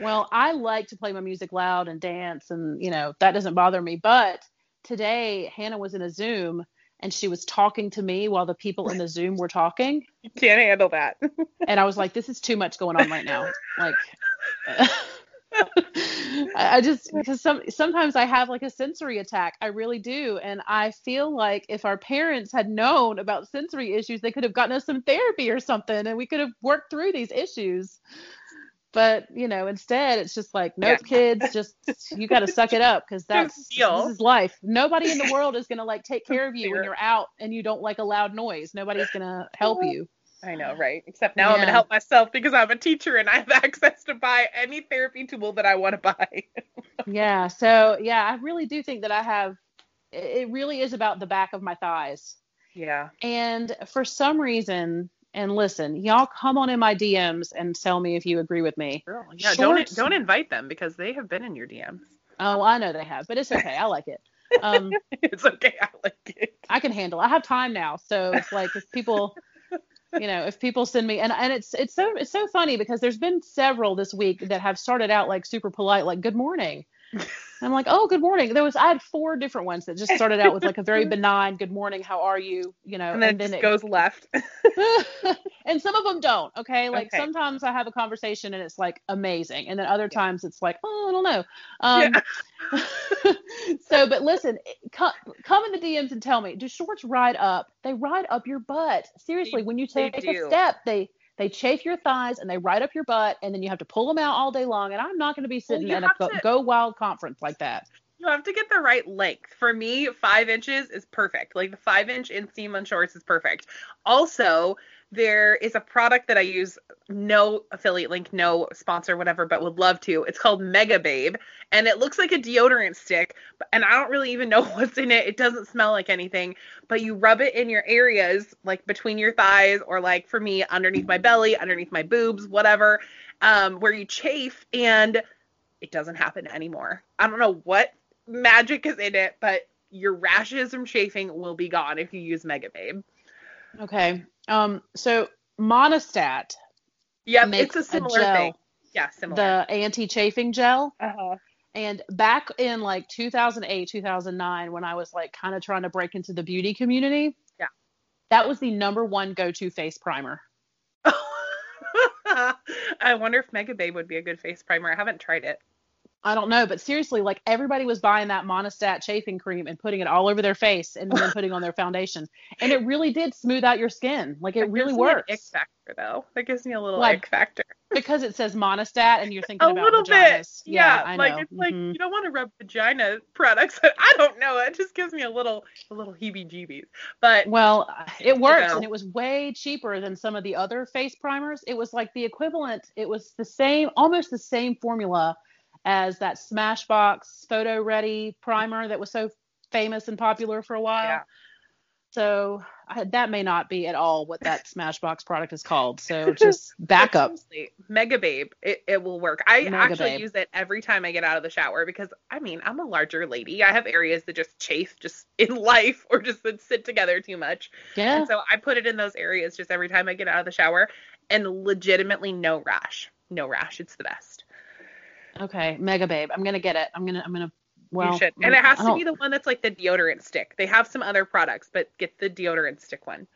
B: well, I like to play my music loud and dance, and you know that doesn't bother me. But today, Hannah was in a Zoom. And she was talking to me while the people in the Zoom were talking.
A: You (laughs) can't handle that.
B: and I was like, this is too much going on right now. Like, (laughs) I just because some sometimes I have like a sensory attack. I really do, and I feel like if our parents had known about sensory issues, they could have gotten us some therapy or something, and we could have worked through these issues. But you know, instead it's just like, nope, yeah. kids, just you got to suck it up because (laughs) that's this is life. Nobody in the world is gonna like take care of you when you're out and you don't like a loud noise. Nobody's gonna help you.
A: I know, (sighs) right? Except now yeah. I'm gonna help myself because I'm a teacher and I have (laughs) access to buy any therapy tool that I want to buy. (laughs)
B: yeah. So yeah, I really do think that I have. It really is about the back of my thighs.
A: Yeah.
B: And for some reason, and listen, y'all come on in my DMs and tell me if you agree with me.
A: Girl, yeah, Shorts, don't don't invite them because they have been in your DMs.
B: Oh, I know they have, but it's okay. I like it. (laughs)
A: Um, it's okay. I like it.
B: I can handle. It. I have time now, so it's like if people you know, if people send me and and it's it's so it's so funny because there's been several this week that have started out like super polite, like good morning. I'm like, oh, good morning. There was I had four different ones that just started out with like a very (laughs) benign good morning, how are you? You know,
A: and then, and then it goes left. (laughs) (laughs)
B: and some of them don't. Okay, like okay. sometimes I have a conversation and it's like amazing, and then other yeah. times it's like, oh, I don't know. Um, yeah. so, but listen, come, come in the DMs and tell me, do shorts ride up? They ride up your butt. Seriously, they, when you take a step, they they chafe your thighs and they ride up your butt, and then you have to pull them out all day long. And I'm not going to be sitting well, at a to, Go Wild conference like that.
A: You have to get the right length. For me, five inches is perfect. Like the five inch inseam on shorts is perfect. Also, there is a product that I use, no affiliate link, no sponsor, whatever, but would love to. It's called Megababe, and it looks like a deodorant stick, and I don't really even know (laughs) what's in it. It doesn't smell like anything, but you rub it in your areas, like between your thighs, or like for me, underneath my belly, underneath my boobs, whatever, um, where you chafe, and it doesn't happen anymore. I don't know what magic is in it, but your rashes from chafing will be gone if you use Megababe.
B: Okay. Um, so Monistat.
A: Yep, it's a similar a gel, thing. Yeah, similar.
B: The anti-chafing gel.
A: Uh-huh.
B: And back in like 2008, 2009, when I was like kind of trying to break into the beauty community,
A: yeah,
B: that was the number one go-to face primer. (laughs)
A: I wonder if Megababe would be a good face primer. I haven't tried it.
B: I don't know, but seriously, like everybody was buying that Monistat chafing cream and putting it all over their face and then (laughs) putting on their foundation, and it really did smooth out your skin. Like it that really works.
A: ick factor though. That gives me a little like, ick factor.
B: Because it says Monistat and you're thinking about it.
A: a
B: about
A: little
B: vaginas.
A: bit. Yeah, yeah like it's mm-hmm. like you don't want to rub vagina products. (laughs) I don't know. It just gives me a little a little heebie-jeebies. But
B: well, it works, you know. and it was way cheaper than some of the other face primers. It was like the equivalent. It was the same, almost the same formula as that Smashbox photo ready primer that was so famous and popular for a while.
A: Yeah.
B: So I, that may not be at all what that Smashbox product is called. So just (laughs) back up.
A: Megababe, it, it will work. I Mega actually Babe. use it every time I get out of the shower because I mean I'm a larger lady. I have areas that just chafe just (laughs) in life or just that sit together too much.
B: Yeah.
A: And so I put it in those areas just every time I get out of the shower, and legitimately no rash. No rash. It's the best.
B: Okay, Megababe. I'm gonna get it. I'm gonna I'm gonna well,
A: you should. And it has to be the one that's like the deodorant stick. They have some other products, but get the deodorant stick one.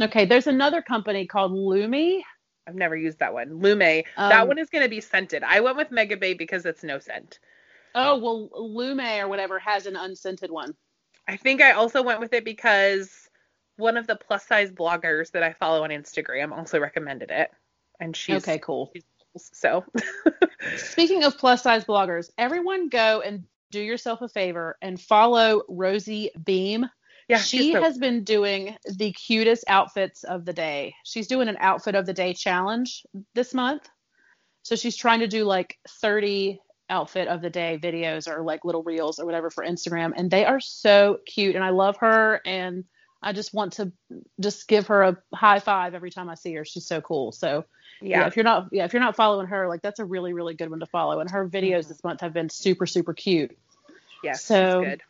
B: Okay, there's another company called Lume.
A: I've never used that one. Lume. Um, that one is going to be scented. I went with Megababe because it's no scent.
B: Oh, well, Lume or whatever has an unscented one.
A: I think I also went with it because one of the plus size bloggers that I follow on Instagram also recommended it. And she's
B: Okay, cool.
A: She's so, (laughs)
B: speaking of plus size bloggers, everyone go and do yourself a favor and follow Rosie Beam. Yeah, she so- has been doing the cutest outfits of the day. She's doing an outfit of the day challenge this month. So she's trying to do like 30 outfit of the day videos or like little reels or whatever for Instagram and they are so cute and I love her and I just want to just give her a high five every time I see her. She's so cool. So yeah. yeah. if you're not yeah if you're not following her like that's a really really good one to follow and her videos mm-hmm. this month have been super super cute
A: yeah
B: so good.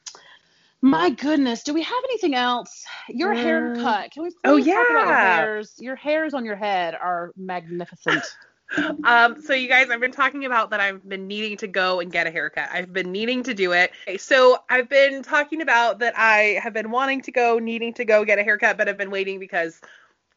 B: my goodness do we have anything else your mm. haircut can we
A: oh yeah
B: talk about your hairs your hairs on your head are magnificent (laughs)
A: um, so you guys, I've been talking about that I've been needing to go and get a haircut. I've been needing to do it. Okay, so I've been talking about that I have been wanting to go, needing to go get a haircut, but I've been waiting because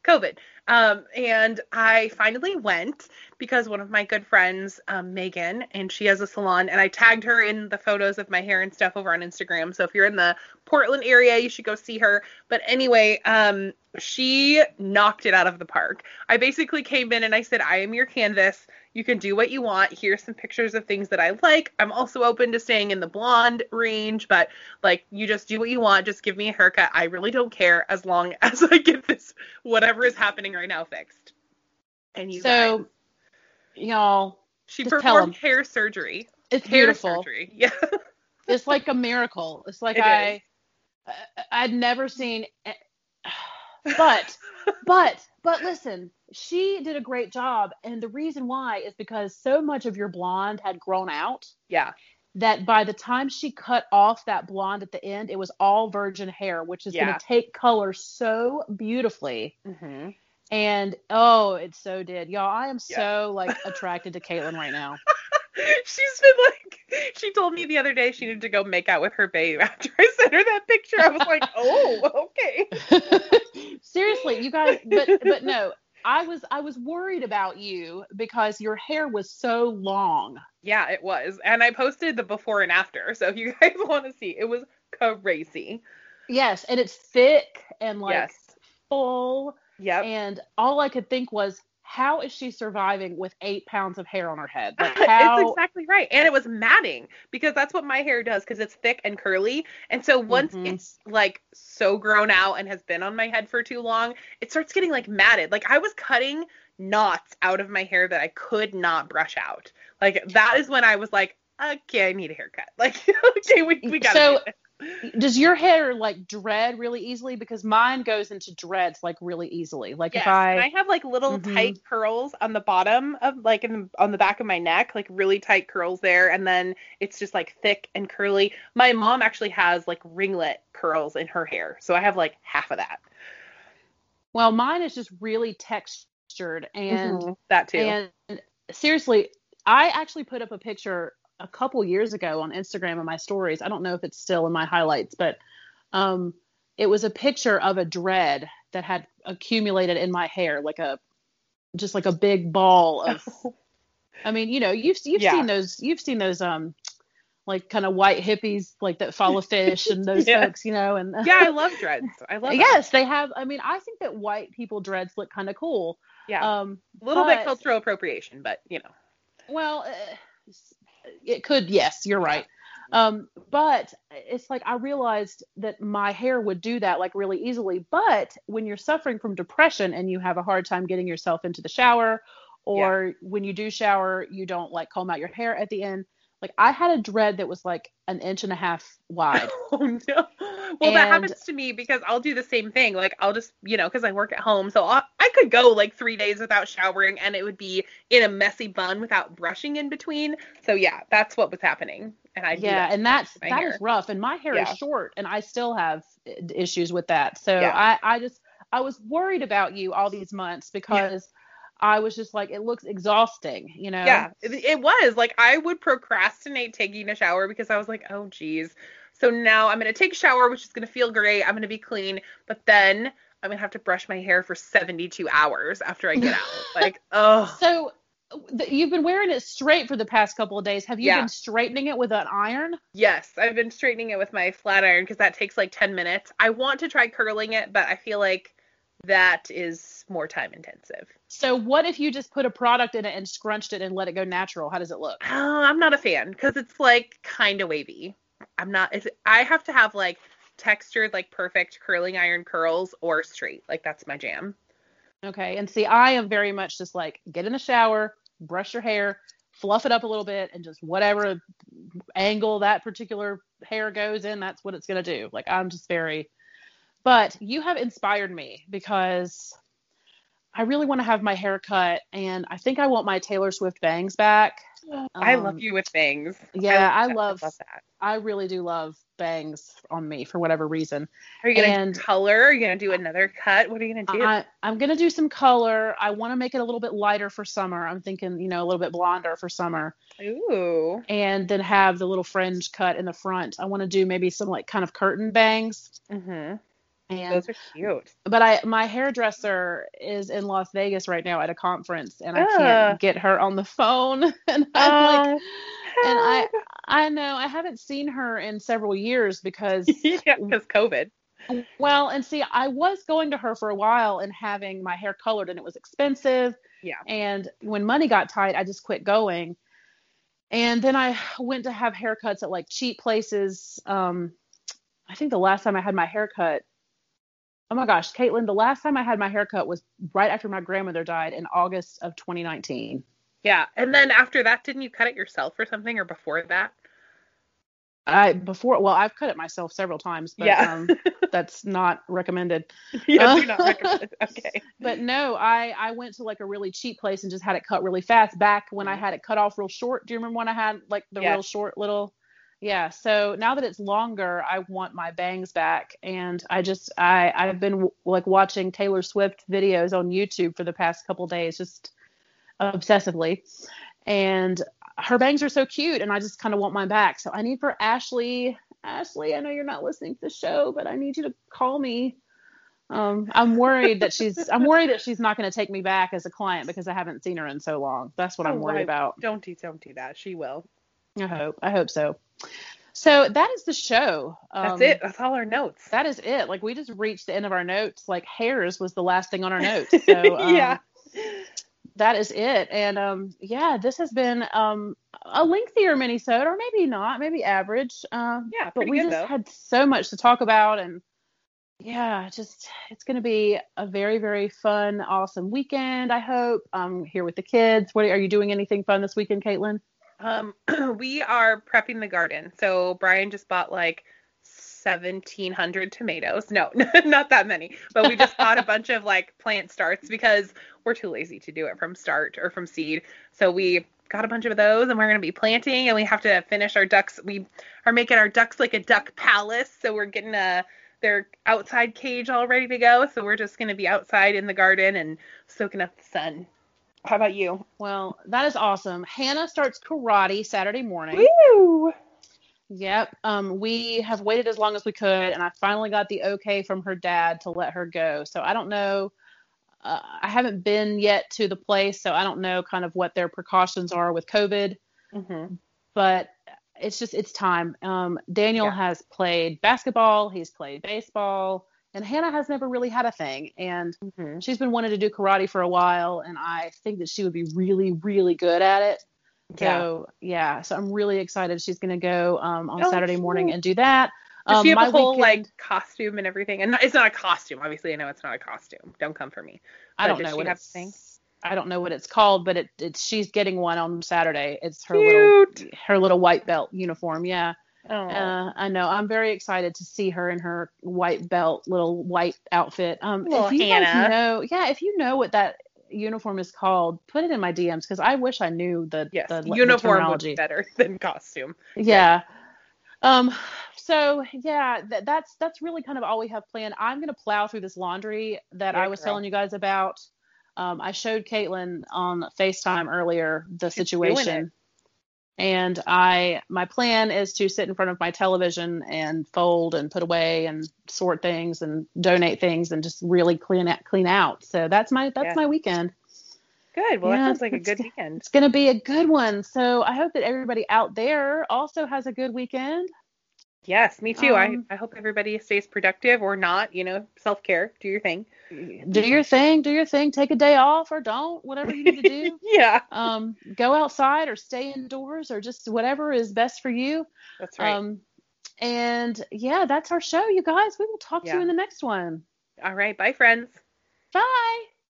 A: COVID. Um, and I finally went because one of my good friends, um, Megan, and she has a salon, and I tagged her in the photos of my hair and stuff over on Instagram. So if you're in the Portland area, you should go see her. But anyway, um, she knocked it out of the park. I basically came in and I said, I am your canvas. You can do what you want. Here's some pictures of things that I like. I'm also open to staying in the blonde range, but like you just do what you want. Just give me a haircut. I really don't care as long (laughs) as I get this whatever is happening right now fixed. And you
B: so,
A: guys,
B: y'all,
A: she
B: tell
A: hair surgery.
B: it's
A: hair
B: beautiful.
A: surgery. (laughs) Yeah.
B: It's like a miracle. It's like
A: It
B: I, I, I'd never seen. But, but, but listen, she did a great job, and the reason why is because so much of your blonde had grown out
A: yeah.
B: that by the time she cut off that blonde at the end, it was all virgin hair, which is
A: Yeah.
B: going to take color so beautifully.
A: hmm
B: And oh, it so did, y'all. I am
A: Yeah.
B: so like attracted to Caitlyn right now. (laughs)
A: She's been like, she told me the other day she needed to go make out with her babe after I sent her that picture. I was like, (laughs) oh, okay. (laughs)
B: Seriously, you guys, but but no, I was I was worried about you because your hair was so long.
A: Yeah, it was. And I posted the before and after. So if you guys want to see, it was crazy.
B: Yes, and it's thick and like
A: yes.
B: full,
A: Yep.
B: and all I could think was, how is she surviving with eight pounds of hair on her head? (laughs) Like how?
A: it's exactly right. And it was matting because that's what my hair does because it's thick and curly. And so once
B: Mhm.
A: it's like so grown out and has been on my head for too long, it starts getting like matted. Like I was cutting knots out of my hair that I could not brush out. Like that is when I was like, okay, I need a haircut. (laughs) Like, okay, we, we gotta
B: So-
A: do this.
B: Does your hair like dread really easily? Because mine goes into dreads like really easily. Like
A: Yes,
B: if I,
A: I have like little
B: Mhm.
A: tight curls on the bottom of like in on the back of my neck, like really tight curls there, and then it's just like thick and curly. My mom actually has like ringlet curls in her hair, so I have like half of that.
B: well, mine is just really textured and
A: Mhm, that too.
B: And seriously, I actually put up a picture a couple years ago on Instagram in my stories. I don't know if it's still in my highlights, but um, it was a picture of a dread that had accumulated in my hair, like a just like a big ball of. (laughs) I mean, you know, you've you've
A: Yeah.
B: seen those you've seen those um like kind of white hippies like that follow (laughs) Phish and those
A: Yeah.
B: folks, you know, and
A: yeah, I love dreads. I love. them. (laughs)
B: yes, they have. I mean, I think that white people dreads look kind of cool.
A: yeah,
B: Um,
A: a little bit cultural appropriation, but you know.
B: Well, uh, it could. Yes, you're right. Um, but it's like I realized that my hair would do that like really easily. But when you're suffering from depression and you have a hard time getting yourself into the shower, or when you do shower, you don't like comb out your hair at the end. Like I had a dread that was like an inch and a half wide. (laughs)
A: Oh no. Well, that happens to me because I'll do the same thing. Like I'll just, you know, because I work at home, so i I could go like three days without showering, and it would be in a messy bun without brushing in between. So yeah, that's what was happening, and I
B: yeah,
A: that
B: and that's that
A: hair.
B: is rough. And my hair
A: Yeah.
B: is short, and I still have uh, issues with that. So
A: Yeah.
B: I I just I was worried about you all these months because I was just like it looks exhausting, you know.
A: Yeah, it, was like I would procrastinate taking a shower because I was like, oh geez. So now I'm gonna take a shower, which is gonna feel great. I'm gonna be clean, but then I'm gonna have to brush my hair for 72 hours after I get out. (laughs) like, oh.
B: So you've been wearing it straight for the past couple of days. Have you
A: Yeah.
B: been straightening it with an iron?
A: Yes, I've been straightening it with my flat iron because that takes like 10 minutes. I want to try curling it, but I feel like that is more time intensive.
B: So what if you just put a product in it and scrunched it and let it go natural? How does it look?
A: Oh, I'm not a fan because it's like kind of wavy. I'm not. I have to have like textured, like perfect curling iron curls or straight. Like that's my jam.
B: Okay. And see, I am very much just like get in the shower, brush your hair, fluff it up a little bit, and just whatever angle that particular hair goes in, that's what it's going to do. Like, I'm just very. But you have inspired me because I really want to have my hair cut, and I think I want my Taylor Swift bangs back.
A: I
B: Um,
A: love you with bangs.
B: Yeah, I
A: that.
B: love,
A: love that.
B: I really do love bangs on me for whatever reason.
A: Are you gonna
B: and-
A: color? Are you gonna do another cut? What are you gonna do?
B: I, I'm gonna do some color. I want to make it a little bit lighter for summer. I'm thinking, you know, a little bit blonder for summer,
A: Ooh.
B: and then have the little fringe cut in the front. I want to do maybe some like kind of curtain bangs,
A: Mhm.
B: And
A: Those are cute.
B: but I my hairdresser is in Las Vegas right now at a conference and I
A: Ah.
B: can't get her on the phone (laughs) and I'm like
A: Oh,
B: and I I know I haven't seen her in several years because (laughs)
A: yeah, because COVID.
B: well and see I was going to her for a while and having my hair colored and it was expensive
A: Yeah.
B: and when money got tight I just quit going and then I went to have haircuts at like cheap places um I think the last time I had my haircut Oh my gosh, Caitlin, the last time I had my haircut was right after my grandmother died in August of 2019.
A: Yeah. And then after that, didn't you cut it yourself or something, or before that?
B: I before well, I've cut it myself several times, but
A: Yeah.
B: um, that's not recommended. (laughs)
A: yeah, do not recommend. (laughs) Okay.
B: But no, I I went to like a really cheap place and just had it cut really fast. Back when I
A: Mhm.
B: had it cut off real short. Do you remember when I had like the real short little? Yeah. So now that it's longer, I want my bangs back, and I just I I've been like watching Taylor Swift videos on YouTube for the past couple days, just obsessively, and her bangs are so cute, and I just kind of want mine back. So I need for Ashley. Ashley, I know you're not listening to the show, but I need you to call me. Um, I'm worried that she's I'm worried that she's not going to take me back as a client because I haven't seen her in so long. That's what I'm
A: Oh,
B: worried
A: I-
B: about.
A: Don't do don't do that. She will.
B: I hope. I hope so. So that is the show.
A: That's
B: Um,
A: it. That's all our notes.
B: That is it. Like we just reached the end of our notes. Like hairs was the last thing on our notes. (laughs) So um,
A: yeah.
B: that is it. And um, yeah, this has been um, a lengthier minisode, or maybe not, maybe average. Um,
A: Yeah,
B: but we
A: good
B: just
A: though.
B: had so much to talk about, and yeah, just it's going to be a very, very fun, awesome weekend. I hope. I'm here with the kids. What are you doing? Anything fun this weekend, Caitlin?
A: Um, (clears throat) we are prepping the garden. So Brian just bought like 1700 tomatoes. No, (laughs) not that many, but we just bought a (laughs) bunch of like plant starts because we're too lazy to do it from start or from seed. So we got a bunch of those and we're going to be planting and we have to finish our ducks. We are making our ducks like a duck palace. So we're getting a their outside cage all ready to go. So we're just going to be outside in the garden and soaking up the sun. How about you?
B: Well, that is awesome. Hannah starts karate Saturday morning.
A: Woo!
B: Yep. Um, we have waited as long as we could, and I finally got the okay from her dad to let her go. So I don't know. Uh, I haven't been yet to the place, so I don't know kind of what their precautions are with COVID.
A: Mm-hmm.
B: But it's just it's time. Um, Daniel
A: Yeah.
B: has played basketball. He's played baseball, and Hannah has never really had a thing. And
A: Mm-hmm.
B: she's been wanting to do karate for a while, and I think that she would be really, really good at it.
A: Yeah.
B: So yeah, so I'm really excited. She's gonna go um, on
A: Oh,
B: Saturday morning
A: cute.
B: and do that.
A: Does
B: Um,
A: she have a whole
B: weekend-
A: like costume and everything? And it's not a costume, obviously. I know it's not a costume. Don't come for me.
B: I don't know what
A: have
B: it's.
A: thing?
B: I don't know what it's called, but it, it's she's getting one on Saturday. It's her little her little white belt uniform. Yeah,
A: Oh.
B: uh, I know. I'm very excited to see her in her white belt, little white outfit. Um,
A: Little
B: if you guys know, yeah, if you know what that uniform is called, put it in my DMs because I wish I knew the
A: yes,
B: the,
A: uniform would be better (laughs) than costume.
B: Yeah. Um. So yeah, th- that's that's really kind of all we have planned. I'm gonna plow through this laundry that
A: Yeah,
B: I was
A: girl.
B: telling you guys about. Um, I showed Caitlin on FaceTime earlier the
A: She's
B: situation, and I my plan is to sit in front of my television and fold and put away and sort things and donate things and just really clean out, clean out. So that's my that's
A: Yeah.
B: my weekend.
A: Good. Well,
B: Yeah,
A: that sounds like a good weekend.
B: It's gonna be a good one. So I hope that everybody out there also has a good weekend.
A: Yes, me too.
B: Um,
A: I, I hope everybody stays productive or not. You know, self care. Do your thing.
B: do your thing, do your thing, take a day off or don't, whatever you need to do. (laughs)
A: Yeah,
B: um, go outside or stay indoors or just whatever is best for you.
A: that's right.
B: Um, and yeah, that's our show, you guys. We will talk to you in the next one.
A: All right. Bye, friends.
B: Bye.